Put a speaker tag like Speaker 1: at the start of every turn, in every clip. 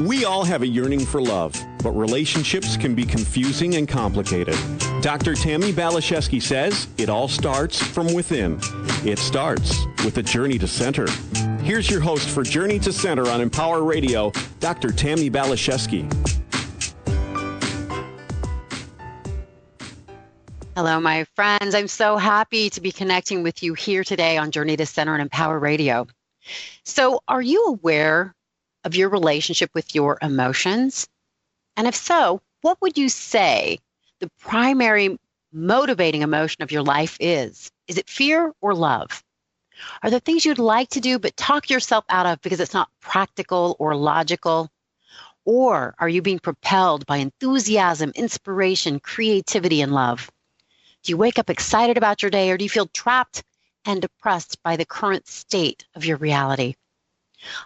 Speaker 1: We all have a yearning for love, but relationships can be confusing and complicated. Dr. Tammy Balashevsky says it all starts from within. It starts with a journey to center. Here's your host for Journey to Center on Empower Radio, Dr. Tammy Balashevsky.
Speaker 2: Hello, my friends. I'm so happy to be connecting with you here today on Journey to Center and Empower Radio. So, are you aware of your relationship with your emotions? And if so, what would you say the primary motivating emotion of your life is? Is it fear or love? Are there things you'd like to do but talk yourself out of because it's not practical or logical? Or are you being propelled by enthusiasm, inspiration, creativity, and love? Do you wake up excited about your day or do you feel trapped and depressed by the current state of your reality?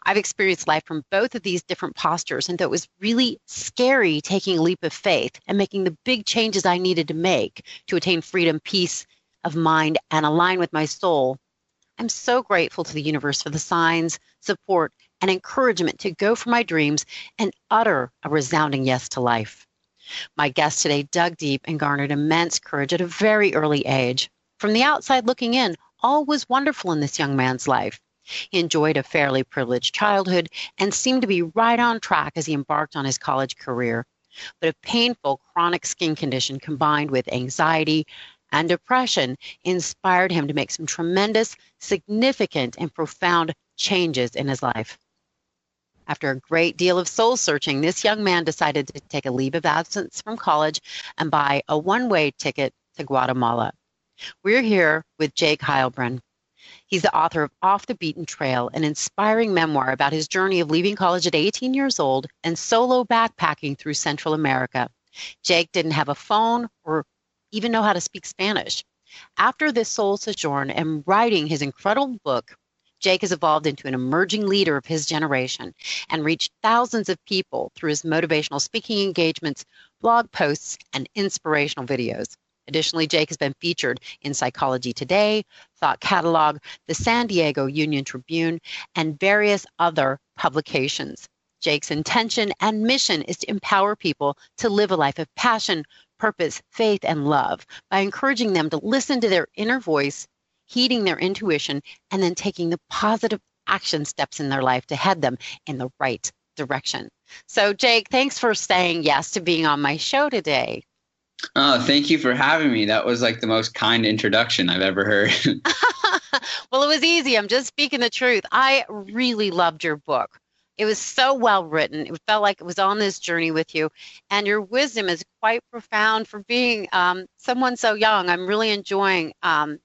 Speaker 2: I've experienced life from both of these different postures, and though it was really scary taking a leap of faith and making the big changes I needed to make to attain freedom, peace of mind, and align with my soul, I'm so grateful to the universe for the signs, support, and encouragement to go for my dreams and utter a resounding yes to life. My guest today dug deep and garnered immense courage at a very early age. From the outside looking in, all was wonderful in this young man's life. He enjoyed a fairly privileged childhood and seemed to be right on track as he embarked on his college career. But a painful chronic skin condition combined with anxiety and depression inspired him to make some tremendous, significant, and profound changes in his life. After a great deal of soul searching, this young man decided to take a leave of absence from college and buy a one way ticket to Guatemala. We're here with Jake Heilbrunn. He's the author of Off the Beaten Trail, an inspiring memoir about his journey of leaving college at 18 years old and solo backpacking through Central America. Jake didn't have a phone or even know how to speak Spanish. After this soul sojourn and writing his incredible book, Jake has evolved into an emerging leader of his generation and reached thousands of people through his motivational speaking engagements, blog posts, and inspirational videos. Additionally, Jake has been featured in Psychology Today, Thought Catalog, the San Diego Union Tribune, and various other publications. Jake's intention and mission is to empower people to live a life of passion, purpose, faith, and love by encouraging them to listen to their inner voice, heeding their intuition, and then taking the positive action steps in their life to head them in the right direction. So, Jake, thanks for saying yes to being on my show today.
Speaker 3: Oh, thank you for having me. That was like the most kind introduction I've ever heard.
Speaker 2: well, it was easy. I'm just speaking the truth. I really loved your book. It was so well written. It felt like it was on this journey with you. And your wisdom is quite profound for being um, someone so young. I'm really enjoying um,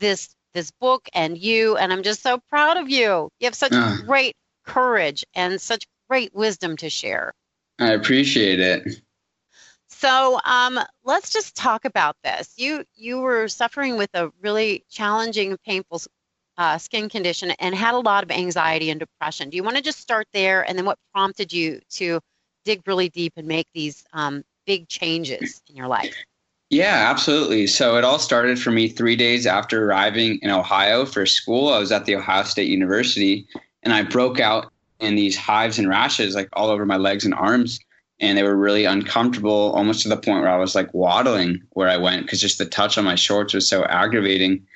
Speaker 2: this this book and you, and I'm just so proud of you. You have such uh, great courage and such great wisdom to share.
Speaker 3: I appreciate it.
Speaker 2: So um, let's just talk about this. You you were suffering with a really challenging, painful uh, skin condition and had a lot of anxiety and depression. Do you want to just start there, and then what prompted you to dig really deep and make these um, big changes in your life?
Speaker 3: Yeah, absolutely. So it all started for me three days after arriving in Ohio for school. I was at the Ohio State University, and I broke out in these hives and rashes like all over my legs and arms and they were really uncomfortable almost to the point where I was like waddling where I went because just the touch on my shorts was so aggravating.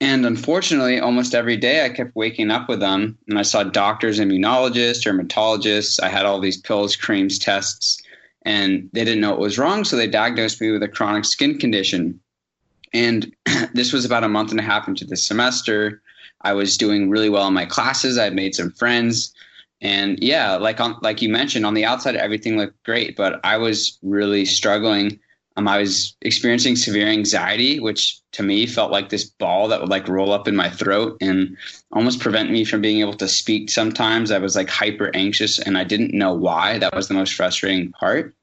Speaker 3: And unfortunately, almost every day I kept waking up with them and I saw doctors, immunologists, dermatologists. I had all these pills, creams, tests, and they didn't know what was wrong. So they diagnosed me with a chronic skin condition. And this was about a month and a half into the semester. I was doing really well in my classes. I had made some friends and yeah, like on like you mentioned, on the outside everything looked great, but I was really struggling. Um, I was experiencing severe anxiety, which to me felt like this ball that would like roll up in my throat and almost prevent me from being able to speak. Sometimes I was like hyper anxious and I didn't know why. That was the most frustrating part.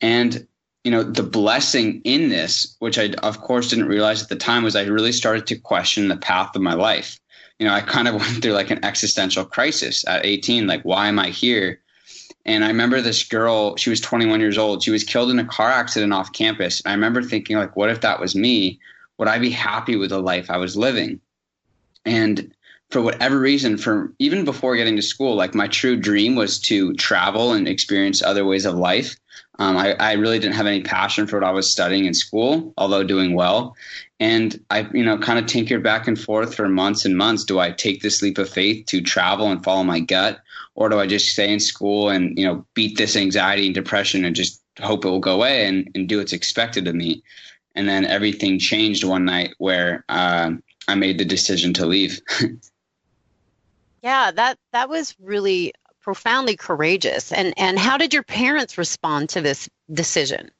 Speaker 3: And you know, the blessing in this, which I of course didn't realize at the time, was I really started to question the path of my life you know, I kind of went through like an existential crisis at 18. Like, why am I here? And I remember this girl, she was 21 years old. She was killed in a car accident off campus. And I remember thinking, like, what if that was me? Would I be happy with the life I was living? And for whatever reason, for even before getting to school, like my true dream was to travel and experience other ways of life. Um, I, I really didn't have any passion for what I was studying in school, although doing well. And I, you know, kind of tinkered back and forth for months and months. Do I take this leap of faith to travel and follow my gut? Or do I just stay in school and, you know, beat this anxiety and depression and just hope it will go away and, and do what's expected of me? And then everything changed one night where uh, I made the decision to leave.
Speaker 2: Yeah, that that was really profoundly courageous. And and how did your parents respond to this decision?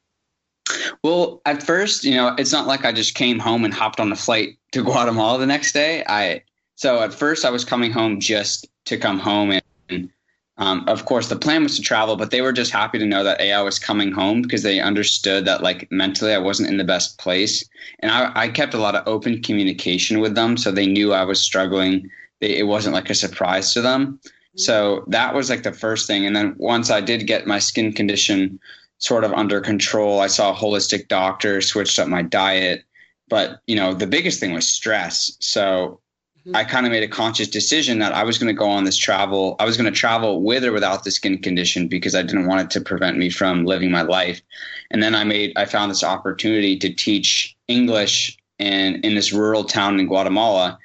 Speaker 3: Well, at first, you know, it's not like I just came home and hopped on a flight to Guatemala the next day. I so at first I was coming home just to come home and um, of course the plan was to travel, but they were just happy to know that a I was coming home because they understood that like mentally I wasn't in the best place, and I, I kept a lot of open communication with them, so they knew I was struggling it wasn't like a surprise to them. So that was like the first thing. And then once I did get my skin condition sort of under control, I saw a holistic doctor, switched up my diet. But, you know, the biggest thing was stress. So mm-hmm. I kind of made a conscious decision that I was going to go on this travel. I was going to travel with or without the skin condition because I didn't want it to prevent me from living my life. And then I made, I found this opportunity to teach English in, in this rural town in Guatemala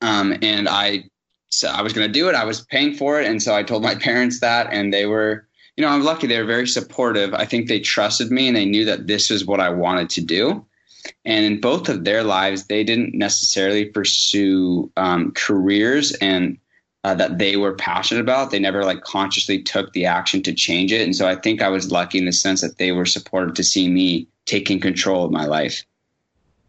Speaker 3: um, and I, so I was going to do it. I was paying for it. And so I told my parents that, and they were, you know, I'm lucky. They were very supportive. I think they trusted me and they knew that this was what I wanted to do. And in both of their lives, they didn't necessarily pursue um, careers and uh, that they were passionate about. They never like consciously took the action to change it. And so I think I was lucky in the sense that they were supportive to see me taking control of my life.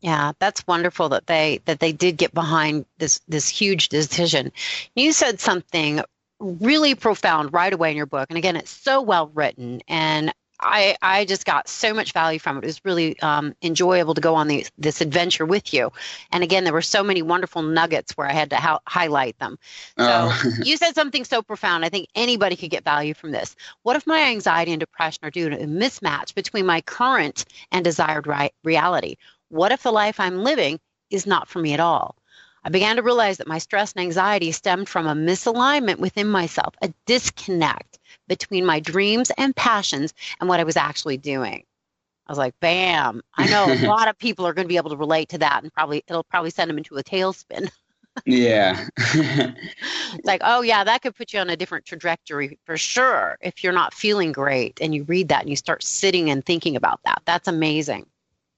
Speaker 2: Yeah, that's wonderful that they that they did get behind this this huge decision. You said something really profound right away in your book, and again, it's so well written, and I I just got so much value from it. It was really um, enjoyable to go on the, this adventure with you. And again, there were so many wonderful nuggets where I had to ha- highlight them. So oh. you said something so profound. I think anybody could get value from this. What if my anxiety and depression are due to a mismatch between my current and desired ri- reality? What if the life I'm living is not for me at all? I began to realize that my stress and anxiety stemmed from a misalignment within myself, a disconnect between my dreams and passions and what I was actually doing. I was like, bam. I know a lot of people are going to be able to relate to that and probably it'll probably send them into a tailspin.
Speaker 3: yeah.
Speaker 2: it's like, oh yeah, that could put you on a different trajectory for sure if you're not feeling great and you read that and you start sitting and thinking about that. That's amazing.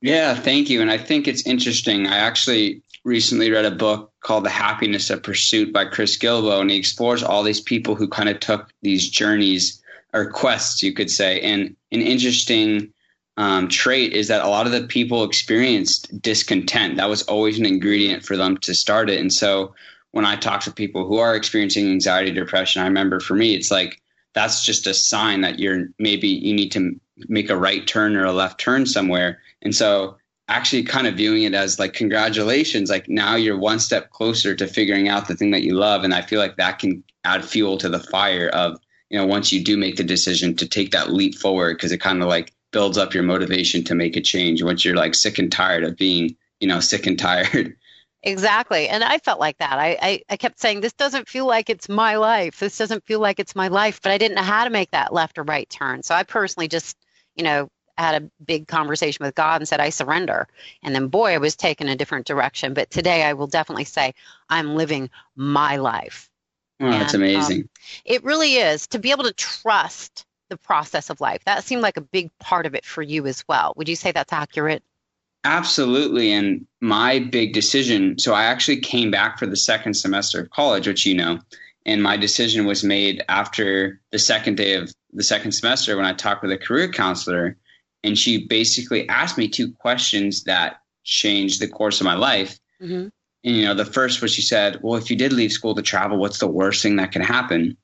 Speaker 3: Yeah, thank you. And I think it's interesting. I actually recently read a book called The Happiness of Pursuit by Chris Guillebeau, and he explores all these people who kind of took these journeys or quests, you could say. And an interesting um, trait is that a lot of the people experienced discontent. That was always an ingredient for them to start it. And so when I talk to people who are experiencing anxiety, depression, I remember for me, it's like that's just a sign that you're maybe you need to make a right turn or a left turn somewhere and so actually kind of viewing it as like congratulations like now you're one step closer to figuring out the thing that you love. And i feel like that can add fuel to the fire of you know once you do make the decision to take that leap forward because it kind of like builds up your motivation to make a change once you're like sick and tired of being you know sick and tired.
Speaker 2: Exactly. And i felt like that. I, I, I kept saying this doesn't feel like it's my life. This doesn't feel like it's my life. But i didn't know how to make that left or right turn. So i personally just you know had a big conversation with God and said, I surrender. And then, boy, I was taken a different direction. But today I will definitely say, I'm living my life.
Speaker 3: Oh, and, that's amazing. Um,
Speaker 2: it really is to be able to trust the process of life. That seemed like a big part of it for you as well. Would you say that's accurate?
Speaker 3: Absolutely. And my big decision so I actually came back for the second semester of college, which you know, and my decision was made after the second day of the second semester when I talked with a career counselor and she basically asked me two questions that changed the course of my life. Mm-hmm. And you know, the first was she said, "Well, if you did leave school to travel, what's the worst thing that can happen?"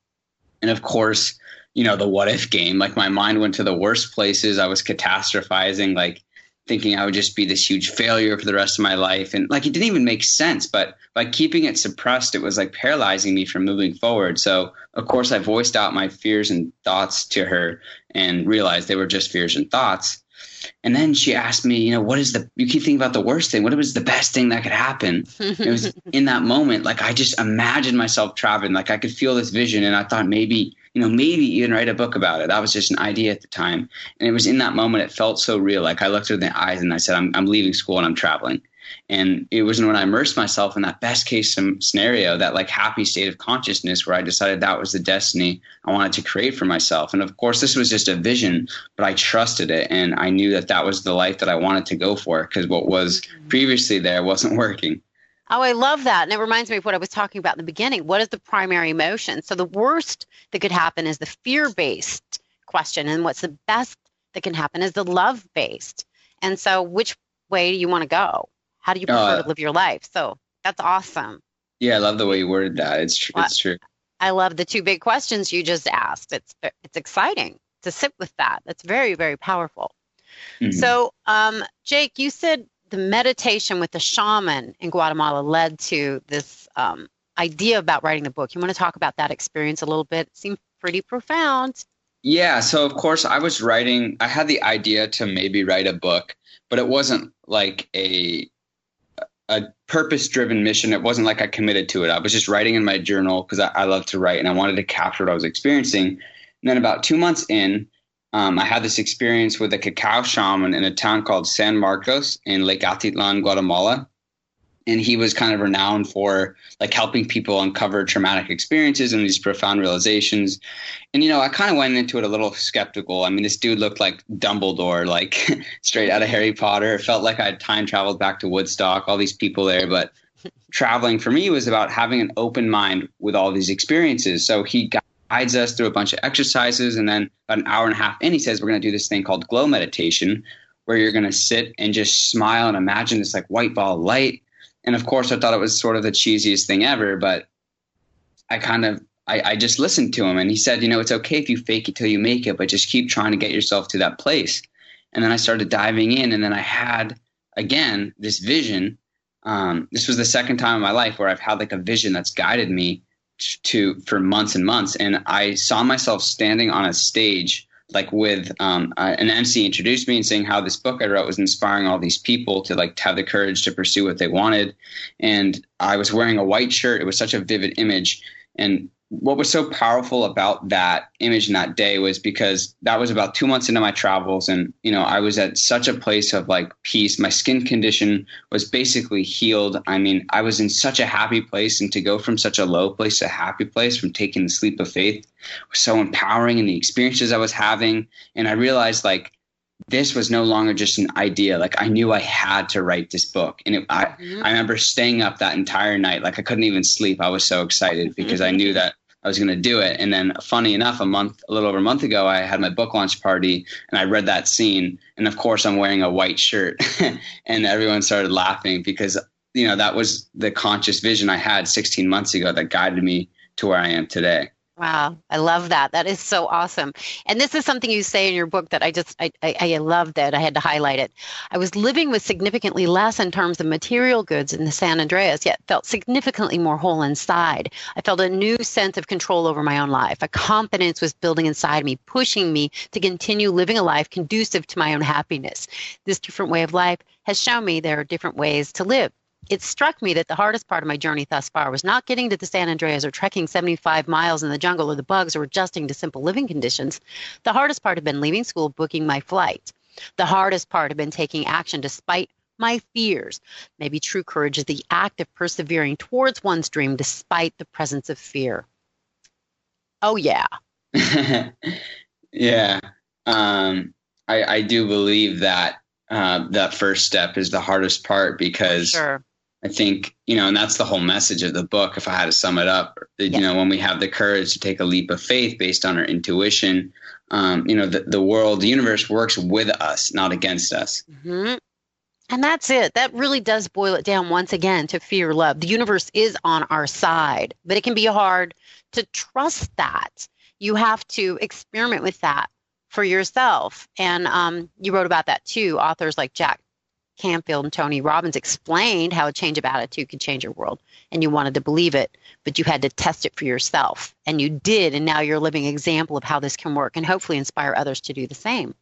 Speaker 3: And of course, you know, the what if game. Like my mind went to the worst places. I was catastrophizing, like thinking I would just be this huge failure for the rest of my life. And like it didn't even make sense. But by keeping it suppressed, it was like paralyzing me from moving forward. So of course I voiced out my fears and thoughts to her and realized they were just fears and thoughts. And then she asked me, you know, what is the, you keep thinking about the worst thing. What was the best thing that could happen? it was in that moment, like I just imagined myself traveling, like I could feel this vision. And I thought maybe, you know, maybe even write a book about it. That was just an idea at the time. And it was in that moment, it felt so real. Like I looked her in the eyes and I said, I'm, I'm leaving school and I'm traveling. And it was when I immersed myself in that best case scenario, that like happy state of consciousness where I decided that was the destiny I wanted to create for myself. And of course, this was just a vision, but I trusted it. And I knew that that was the life that I wanted to go for because what was mm-hmm. previously there wasn't working.
Speaker 2: Oh, I love that. And it reminds me of what I was talking about in the beginning. What is the primary emotion? So the worst that could happen is the fear based question. And what's the best that can happen is the love based. And so which way do you want to go? How do you prefer uh, to live your life? So that's awesome.
Speaker 3: Yeah, I love the way you worded that. It's true. Well, it's true.
Speaker 2: I love the two big questions you just asked. It's it's exciting to sit with that. That's very very powerful. Mm-hmm. So, um, Jake, you said the meditation with the shaman in Guatemala led to this um, idea about writing the book. You want to talk about that experience a little bit? It seemed pretty profound.
Speaker 3: Yeah. So, of course, I was writing. I had the idea to maybe write a book, but it wasn't like a a purpose driven mission. It wasn't like I committed to it. I was just writing in my journal because I, I love to write and I wanted to capture what I was experiencing. And then about two months in, um, I had this experience with a cacao shaman in a town called San Marcos in Lake Atitlan, Guatemala. And he was kind of renowned for like helping people uncover traumatic experiences and these profound realizations. And you know i kind of went into it a little skeptical. I mean this dude looked like dumbledore like straight out of harry potter. It felt like i had time traveled back to woodstock all these people there. But traveling for me was about having an open mind with all these experiences. So he guides us through a bunch of exercises and then about an hour and a half in he says we're going to do this thing called glow meditation where you're going to sit and just smile and imagine this like white ball light and of course, I thought it was sort of the cheesiest thing ever, but I kind of I, I, just listened to him and he said, you know, it's okay if you fake it till you make it, but just keep trying to get yourself to that place. And then I started diving in, and then I had again this vision. Um, this was the second time in my life where I've had like a vision that's guided me to for months and months, and I saw myself standing on a stage like with um, uh, an MC introduced me and saying how this book I wrote was inspiring all these people to like to have the courage to pursue what they wanted. And I was wearing a white shirt. It was such a vivid image. And what was so powerful about that image in that day was because that was about two months into my travels and you know i was at such a place of like peace. My skin condition was basically healed. I mean i was in such a happy place and to go from such a low place to a happy place from taking the sleep of faith was so empowering and the experiences i was having. And i realized like this was no longer just an idea. Like I knew I had to write this book, and it, I mm-hmm. I remember staying up that entire night. Like I couldn't even sleep. I was so excited because I knew that I was going to do it. And then, funny enough, a month, a little over a month ago, I had my book launch party and I read that scene. And of course, I'm wearing a white shirt, and everyone started laughing because you know that was the conscious vision I had 16 months ago that guided me to where I am today.
Speaker 2: Wow, I love that. That is so awesome. And this is something you say in your book that I just I, I, I love that I had to highlight it. I was living with significantly less in terms of material goods in the San Andreas, yet felt significantly more whole inside. I felt a new sense of control over my own life. A confidence was building inside me, pushing me to continue living a life conducive to my own happiness. This different way of life has shown me there are different ways to live it struck me that the hardest part of my journey thus far was not getting to the San Andreas or trekking 75 miles in the jungle or the bugs or adjusting to simple living conditions. The hardest part had been leaving school, booking my flight. The hardest part had been taking action despite my fears. Maybe true courage is the act of persevering towards one's dream despite the presence of fear. Oh, yeah.
Speaker 3: yeah. Um, I, I do believe that uh, that first step is the hardest part because sure. I think, you know, and that's the whole message of the book. If I had to sum it up, you know, when we have the courage to take a leap of faith based on our intuition, um, you know, the, the world, the universe works with us, not against us.
Speaker 2: Mm-hmm. And that's it. That really does boil it down once again to fear love. The universe is on our side, but it can be hard to trust that. You have to experiment with that for yourself. And um, you wrote about that too. Authors like Jack Canfield and Tony Robbins explained how a change of attitude could change your world. And you wanted to believe it, but you had to test it for yourself. And you did. And now you're a living example of how this can work and hopefully inspire others to do the same.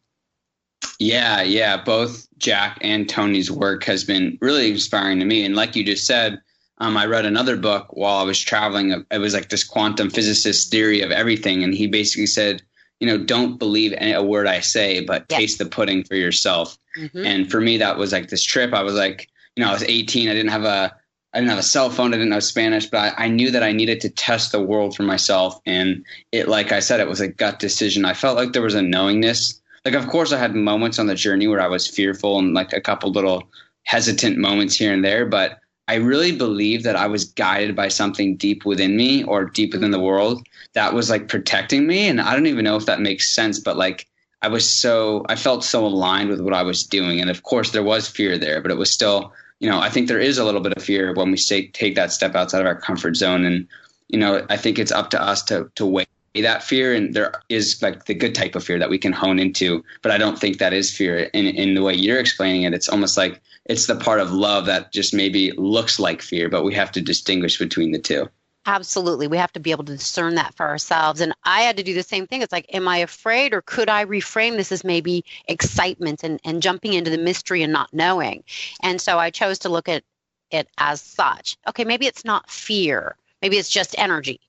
Speaker 3: Yeah, yeah. Both Jack and Tony's work has been really inspiring to me. And like you just said, um, I read another book while I was traveling. It was like this quantum physicist theory of everything. And he basically said, you know, don't believe any, a word I say, but taste the pudding for yourself. Mm-hmm. And for me, that was like this trip. I was like, you know, I was 18. I didn't have a, I didn't have a cell phone. I didn't know Spanish, but I, I, knew that I needed to test the world for myself. And it, like I said, it was a gut decision. I felt like there was a knowingness. Like, of course, I had moments on the journey where I was fearful and like a couple little hesitant moments here and there, but I really believe that I was guided by something deep within me or deep within the mm-hmm. world that was like protecting me. And I don't even know if that makes sense, but like I was so, I felt so aligned with what I was doing. And of course, there was fear there, but it was still, you know, I think there is a little bit of fear when we say, take that step outside of our comfort zone. And, you know, I think it's up to us to, to weigh that fear. And there is like the good type of fear that we can hone into, but I don't think that is fear in, in the way you're explaining it. It's almost like, it's the part of love that just maybe looks like fear, but we have to distinguish between the two.
Speaker 2: Absolutely. We have to be able to discern that for ourselves. And I had to do the same thing. It's like, am I afraid or could I reframe this as maybe excitement and, and jumping into the mystery and not knowing? And so I chose to look at it as such. Okay, maybe it's not fear. Maybe it's just energy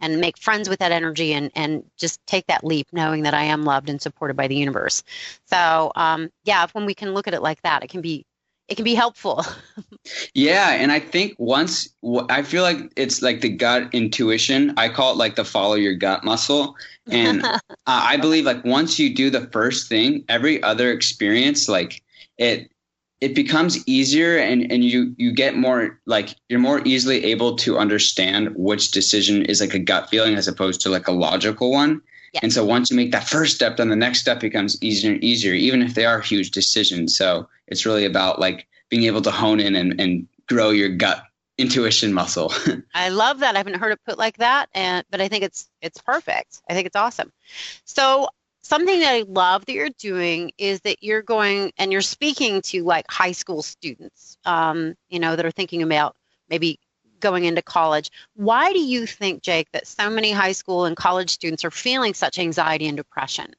Speaker 2: and make friends with that energy and, and just take that leap knowing that I am loved and supported by the universe. So, um, yeah, when we can look at it like that, it can be it can be helpful.
Speaker 3: yeah, and I think once I feel like it's like the gut intuition. I call it like the follow your gut muscle. And uh, I believe like once you do the first thing, every other experience like it it becomes easier and and you you get more like you're more easily able to understand which decision is like a gut feeling as opposed to like a logical one. Yeah. And so once you make that first step, then the next step becomes easier and easier, even if they are huge decisions. So it's really about like being able to hone in and, and grow your gut intuition muscle.
Speaker 2: I love that. I haven't heard it put like that, and but I think it's it's perfect. I think it's awesome. So something that I love that you're doing is that you're going and you're speaking to like high school students, um, you know, that are thinking about maybe going into college. Why do you think, Jake, that so many high school and college students are feeling such anxiety and depression?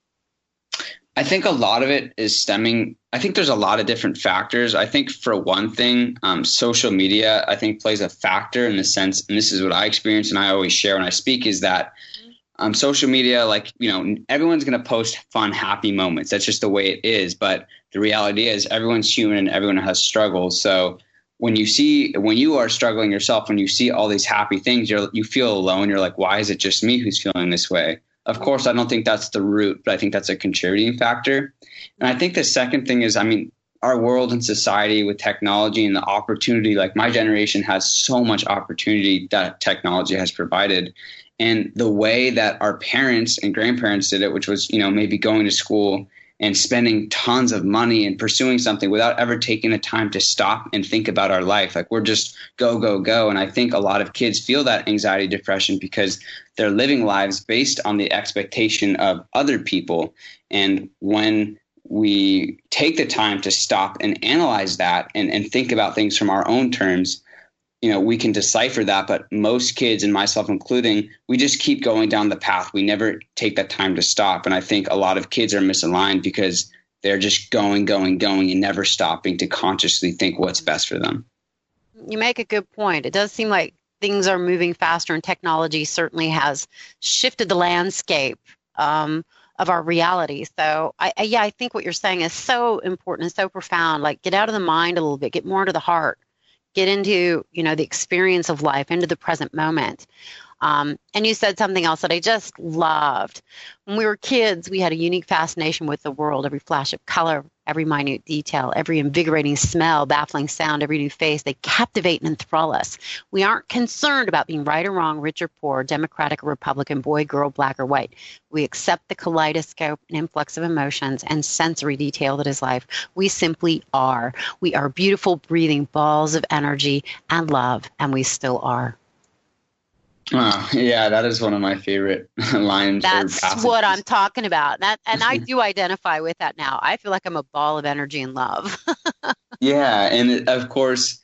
Speaker 3: I think a lot of it is stemming. I think there's a lot of different factors. I think for one thing, um, social media I think plays a factor in the sense, and this is what I experience and I always share when I speak, is that um, social media, like you know, everyone's going to post fun, happy moments. That's just the way it is. But the reality is, everyone's human and everyone has struggles. So when you see when you are struggling yourself when you see all these happy things you you feel alone you're like why is it just me who's feeling this way of course i don't think that's the root but i think that's a contributing factor. And i think the second thing is i mean our world and society with technology and the opportunity like my generation has so much opportunity that technology has provided. And the way that our parents and grandparents did it which was you know maybe going to school and spending tons of money and pursuing something without ever taking the time to stop and think about our life. Like we're just go, go, go. And I think a lot of kids feel that anxiety, depression because they're living lives based on the expectation of other people. And when we take the time to stop and analyze that and, and think about things from our own terms, you know we can decipher that but most kids and myself including we just keep going down the path. We never take that time to stop. And i think a lot of kids are misaligned because they're just going going going and never stopping to consciously think what's best for them.
Speaker 2: You make a good point. It does seem like things are moving faster and technology certainly has shifted the landscape um, of our reality. So I, I, yeah i think what you're saying is so important and so profound. Like get out of the mind a little bit get more into the heart get into you know the experience of life into the present moment um, and you said something else that i just loved when we were kids we had a unique fascination with the world every flash of color every minute detail, every invigorating smell, baffling sound, every new face. They captivate and enthrall us. We aren't concerned about being right or wrong, rich or poor, Democratic or Republican, boy, girl, black or white. We accept the kaleidoscope and influx of emotions and sensory detail that is life. We simply are. We are beautiful, breathing balls of energy and love, and we still are.
Speaker 3: Oh, yeah, that is one of my favorite lines.
Speaker 2: That's what I'm talking about. That, and I do identify with that now. I feel like I'm a ball of energy and love.
Speaker 3: yeah, and of course,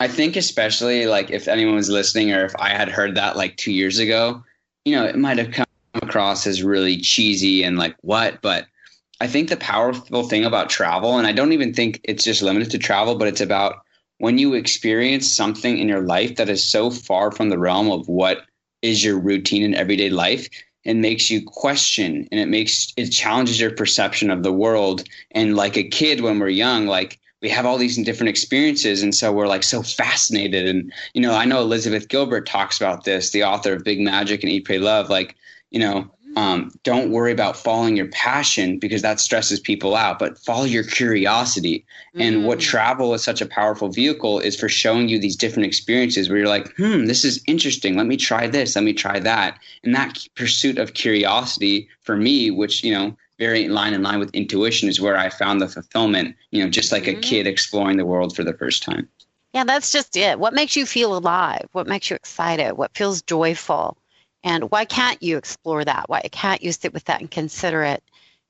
Speaker 3: I think especially like if anyone was listening or if I had heard that like two years ago, you know, it might have come across as really cheesy and like what, but I think the powerful thing about travel, and I don't even think it's just limited to travel, but it's about when you experience something in your life that is so far from the realm of what is your routine in everyday life, it makes you question and it makes it challenges your perception of the world. And like a kid when we're young, like we have all these different experiences and so we're like so fascinated and you know i know elizabeth gilbert talks about this the author of big magic and eat pray love like you know um, don't worry about following your passion because that stresses people out but follow your curiosity mm. and what mm. travel is such a powerful vehicle is for showing you these different experiences where you're like hmm this is interesting let me try this let me try that and that pursuit of curiosity for me which you know very in line in line with intuition is where I found the fulfillment, you know, just like mm-hmm. a kid exploring the world for the first time.
Speaker 2: Yeah, that's just it. What makes you feel alive? What makes you excited? What feels joyful? And why can't you explore that? Why can't you sit with that and consider it?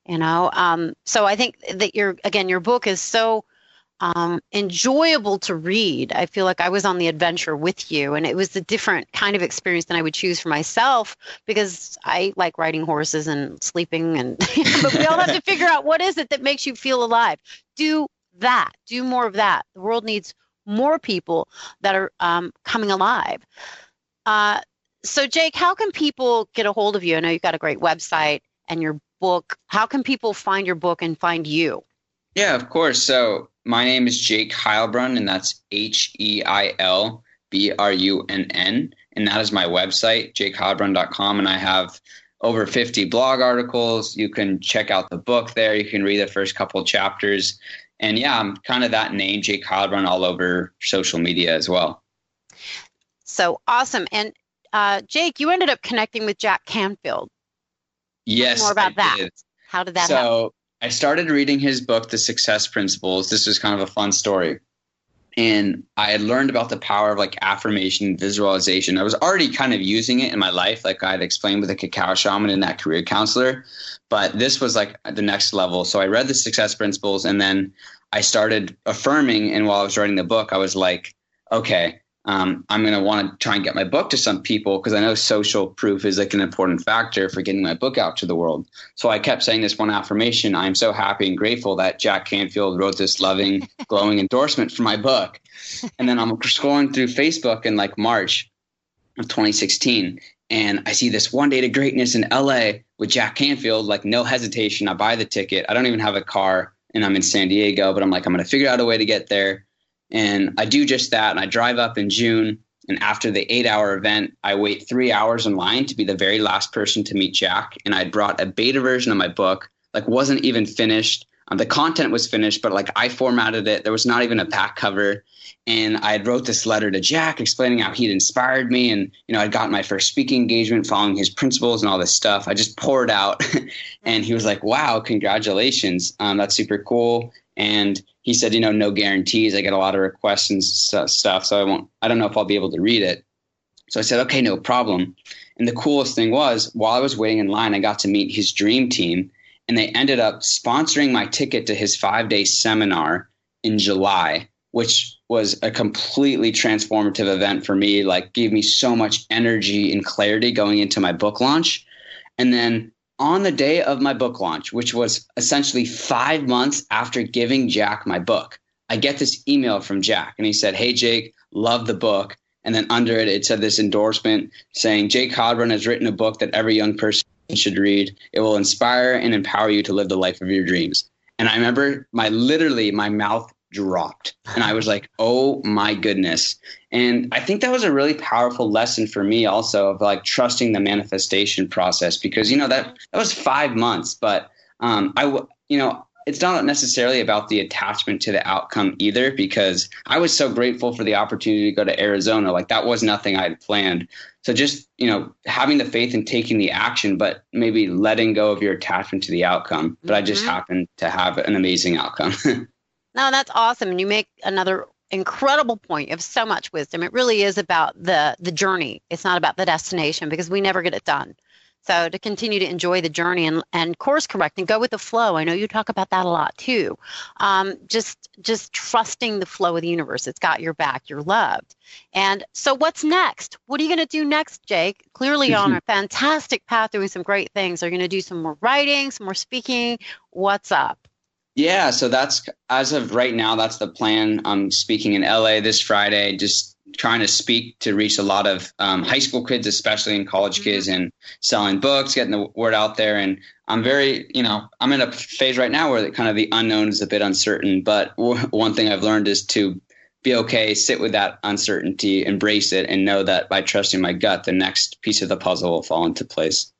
Speaker 2: You know, um, so I think that your again, your book is so um, enjoyable to read. I feel like I was on the adventure with you, and it was a different kind of experience than I would choose for myself because I like riding horses and sleeping. And but we all have to figure out what is it that makes you feel alive. Do that. Do more of that. The world needs more people that are um, coming alive. Uh, so, Jake, how can people get a hold of you? I know you've got a great website and your book. How can people find your book and find you?
Speaker 3: Yeah, of course. So my name is Jake Heilbrunn, and that's H E I L B R U N N. And that is my website, jakeheilbrunn.com. And I have over 50 blog articles. You can check out the book there. You can read the first couple chapters. And yeah, I'm kind of that name, Jake Heilbrunn, all over social media as well.
Speaker 2: So awesome. And uh, Jake, you ended up connecting with Jack Canfield.
Speaker 3: Yes.
Speaker 2: More about
Speaker 3: I
Speaker 2: that.
Speaker 3: Did.
Speaker 2: How did that
Speaker 3: so,
Speaker 2: happen?
Speaker 3: I started reading his book, The Success Principles. This was kind of a fun story. And I had learned about the power of like affirmation, visualization. I was already kind of using it in my life, like I had explained with the cacao shaman and that career counselor. But this was like the next level. So I read the success principles and then I started affirming. And while I was writing the book, I was like, okay, um, I'm going to want to try and get my book to some people because I know social proof is like an important factor for getting my book out to the world. So I kept saying this one affirmation. I'm so happy and grateful that Jack Canfield wrote this loving, glowing endorsement for my book. And then I'm scrolling through Facebook in like March of 2016. And I see this one day to greatness in LA with Jack Canfield, like no hesitation. I buy the ticket. I don't even have a car and I'm in San Diego, but I'm like, I'm going to figure out a way to get there. And I do just that. And I drive up in June. And after the eight hour event, I wait three hours in line to be the very last person to meet Jack. And I'd brought a beta version of my book, like wasn't even finished. Um, the content was finished, but like I formatted it. There was not even a back cover and I had wrote this letter to Jack explaining how he'd inspired me, and you know I'd gotten my first speaking engagement following his principles and all this stuff. I just poured out, and he was like, "Wow, congratulations! Um, that's super cool." And he said, "You know, no guarantees. I get a lot of requests and stuff, so I won't. I don't know if I'll be able to read it." So I said, "Okay, no problem." And the coolest thing was, while I was waiting in line, I got to meet his dream team, and they ended up sponsoring my ticket to his five day seminar in July which was a completely transformative event for me, like gave me so much energy and clarity going into my book launch. And then on the day of my book launch, which was essentially five months after giving Jack my book, I get this email from Jack and he said, Hey, Jake, love the book. And then under it, it said this endorsement saying, Jake Heilbrunn has written a book that every young person should read. It will inspire and empower you to live the life of your dreams. And I remember my literally my mouth dropped. And I was like, oh my goodness. And I think that was a really powerful lesson for me also of like trusting the manifestation process because, you know, that, that was five months, but um, I, you know, it's not necessarily about the attachment to the outcome either because I was so grateful for the opportunity to go to Arizona. Like that was nothing I had planned. So just, you know, having the faith and taking the action, but maybe letting go of your attachment to the outcome. But mm-hmm. I just mm-hmm. happened to have an amazing outcome.
Speaker 2: No, that's awesome. And you make another incredible point of so much wisdom. It really is about the the journey. It's not about the destination because we never get it done. So to continue to enjoy the journey and, and course correct and go with the flow. I know you talk about that a lot too. Um, just just trusting the flow of the universe. It's got your back. You're loved. And so what's next? What are you going to do next, Jake? Clearly on a fantastic path, doing some great things. Are you going to do some more writing, some more speaking? What's up?
Speaker 3: Yeah, so that's as of right now, that's the plan. I'm speaking in LA this Friday, just trying to speak to reach a lot of um, high school kids, especially in college mm-hmm. kids, and selling books, getting the word out there. And I'm very, you know, I'm in a phase right now where the, kind of the unknown is a bit uncertain. But w- one thing I've learned is to be okay, sit with that uncertainty, embrace it, and know that by trusting my gut, the next piece of the puzzle will fall into place.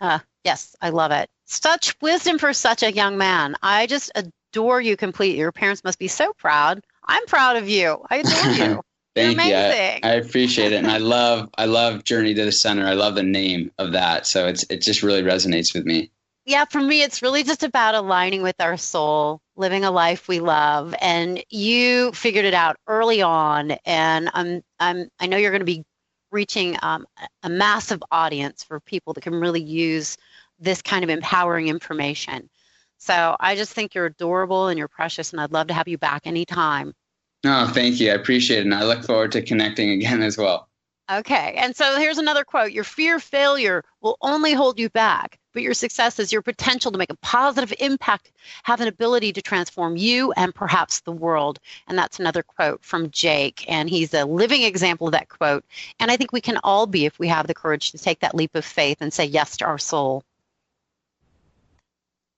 Speaker 2: Uh, yes, I love it. Such wisdom for such a young man. I just adore you completely. Your parents must be so proud. I'm proud of you. I adore you.
Speaker 3: Thank you. I, I, appreciate it, and I love I love Journey to the Center. I love the name of that, so it's it just really resonates with me.
Speaker 2: Yeah, for me, it's really just about aligning with our soul, living a life we love, and you figured it out early on. And I'm I'm I know you're going to be reaching um, a massive audience for people that can really use this kind of empowering information. So I just think you're adorable and you're precious, and I'd love to have you back anytime.
Speaker 3: No, thank you. I appreciate it. And I look forward to connecting again as well.
Speaker 2: Okay. And so here's another quote Your fear of failure will only hold you back, but your success is your potential to make a positive impact, have an ability to transform you and perhaps the world. And that's another quote from Jake. And he's a living example of that quote. And I think we can all be if we have the courage to take that leap of faith and say yes to our soul.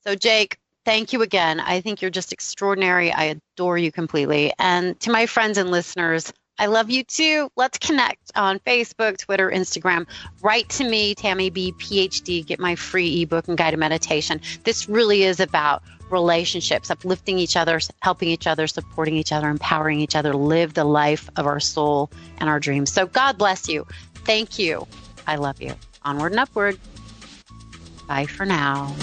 Speaker 2: So, Jake, thank you again. I think you're just extraordinary. I adore you completely. And to my friends and listeners, I love you too. Let's connect on Facebook, Twitter, Instagram. Write to me, Tammy B, PhD. Get my free ebook and guided meditation. This really is about relationships, uplifting each other, helping each other, supporting each other, empowering each other, live the life of our soul and our dreams. So God bless you. Thank you. I love you. Onward and upward. Bye for now.